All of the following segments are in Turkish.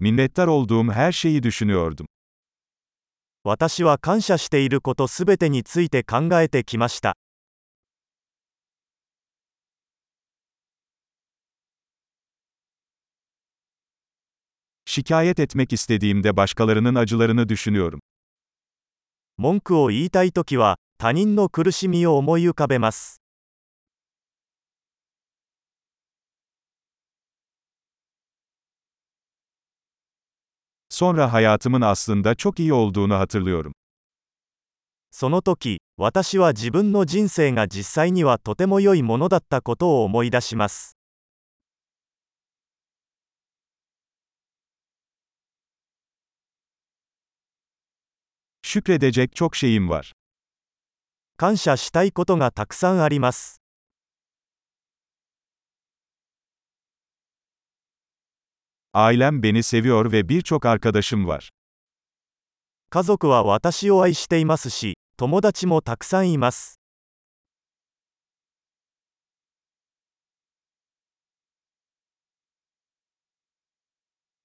Minnettar olduğum her şeyi düşünüyordum. 私は感謝していることすべてについて考えてきました。 Şikayet etmek istediğimde başkalarının acılarını düşünüyorum. 文句を言いたいときは、他人の苦しみを思い浮かべます。 その時、私は自分の人生が実際にはとても良いものだったことを思い出します。感謝したいことがたくさんあります。Ailem beni seviyor ve birçok arkadaşım var. 家族は私を愛していますし、友達もたくさんいます。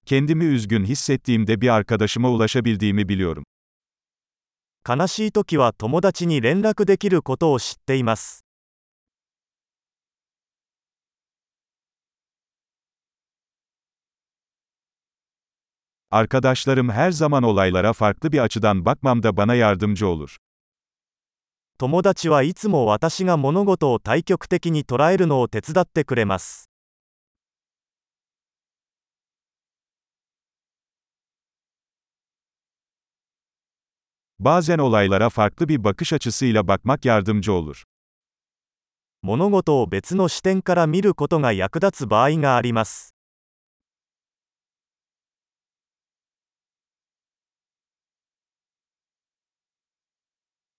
Kendimi üzgün hissettiğimde bir arkadaşıma ulaşabildiğimi biliyorum. 悲しい時は友達に連絡できることを知っています。 Arkadaşlarım her zaman olaylara farklı bir açıdan bakmamda bana yardımcı olur. 友達はいつも私が物事を対極的に捉えるのを手伝ってくれます。 Bazen olaylara farklı bir bakış açısıyla bakmak yardımcı olur. 物事を別の視点から見ることが役立つ場合があります。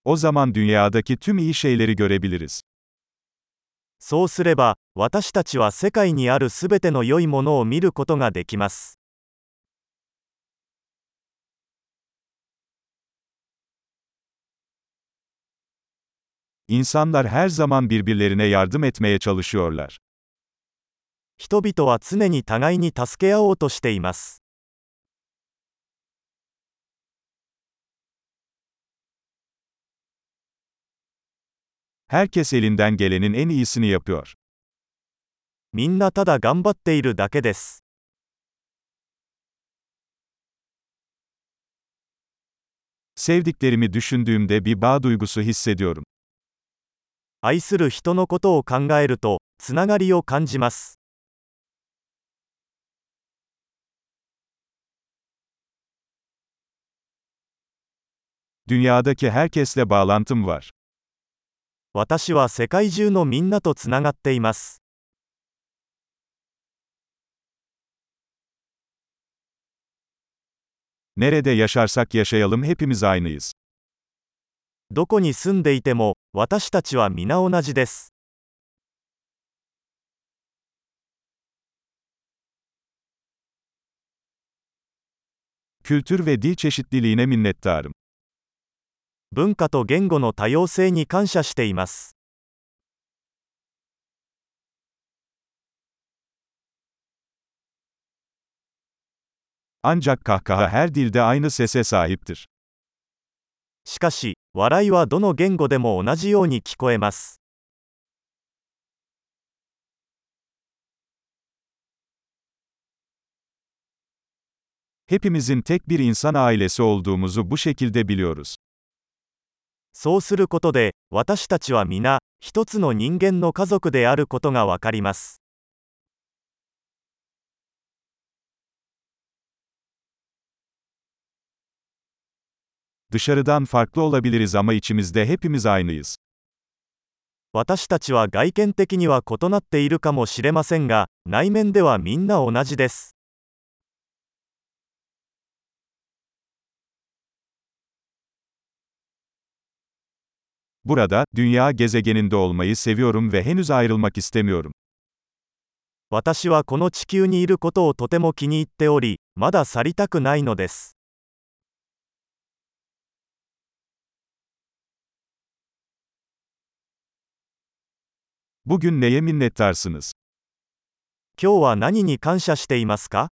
O zaman dünyadaki tüm iyi şeyleri görebiliriz. そうすれば、私たちは世界にあるすべての良いものを見ることができます。 İnsanlar her zaman birbirlerine yardım etmeye çalışıyorlar. 人々は常に互いに助け合おうとしています。 Herkes elinden gelenin en iyisini yapıyor. みんなただ頑張っているだけです。 Sevdiklerimi düşündüğümde bir bağ duygusu hissediyorum. 愛する人のことを考えると、つながりを感じます。 Dünyadaki herkesle bağlantım var. 私は世界中のみんなとつながっています。Nerede yaşarsak yaşayalım hepimiz aynıyız. どこに住んでいても、私たちは皆同じです。Kültür ve dil çeşitliliğine minnettarım. 文化と言語の多様性に感謝しています。しかし、笑いはどの言語でも同じように聞こえます。Hepimizin tek bir insan ailesi olduğumuzu bu şekilde biliyoruz. そうすることで、私たちは皆、一つの人間の家族であることがわかります。私たちは外見的には異なっているかもしれませんが、内面ではみんな同じです。Burada, dünya gezegeninde olmayı seviyorum ve henüz ayrılmak istemiyorum. 私はこの地球にいることをとても気に入っており、まだ去りたくないのです。 Bugün neye minnettarsınız? 今日は何に感謝していますか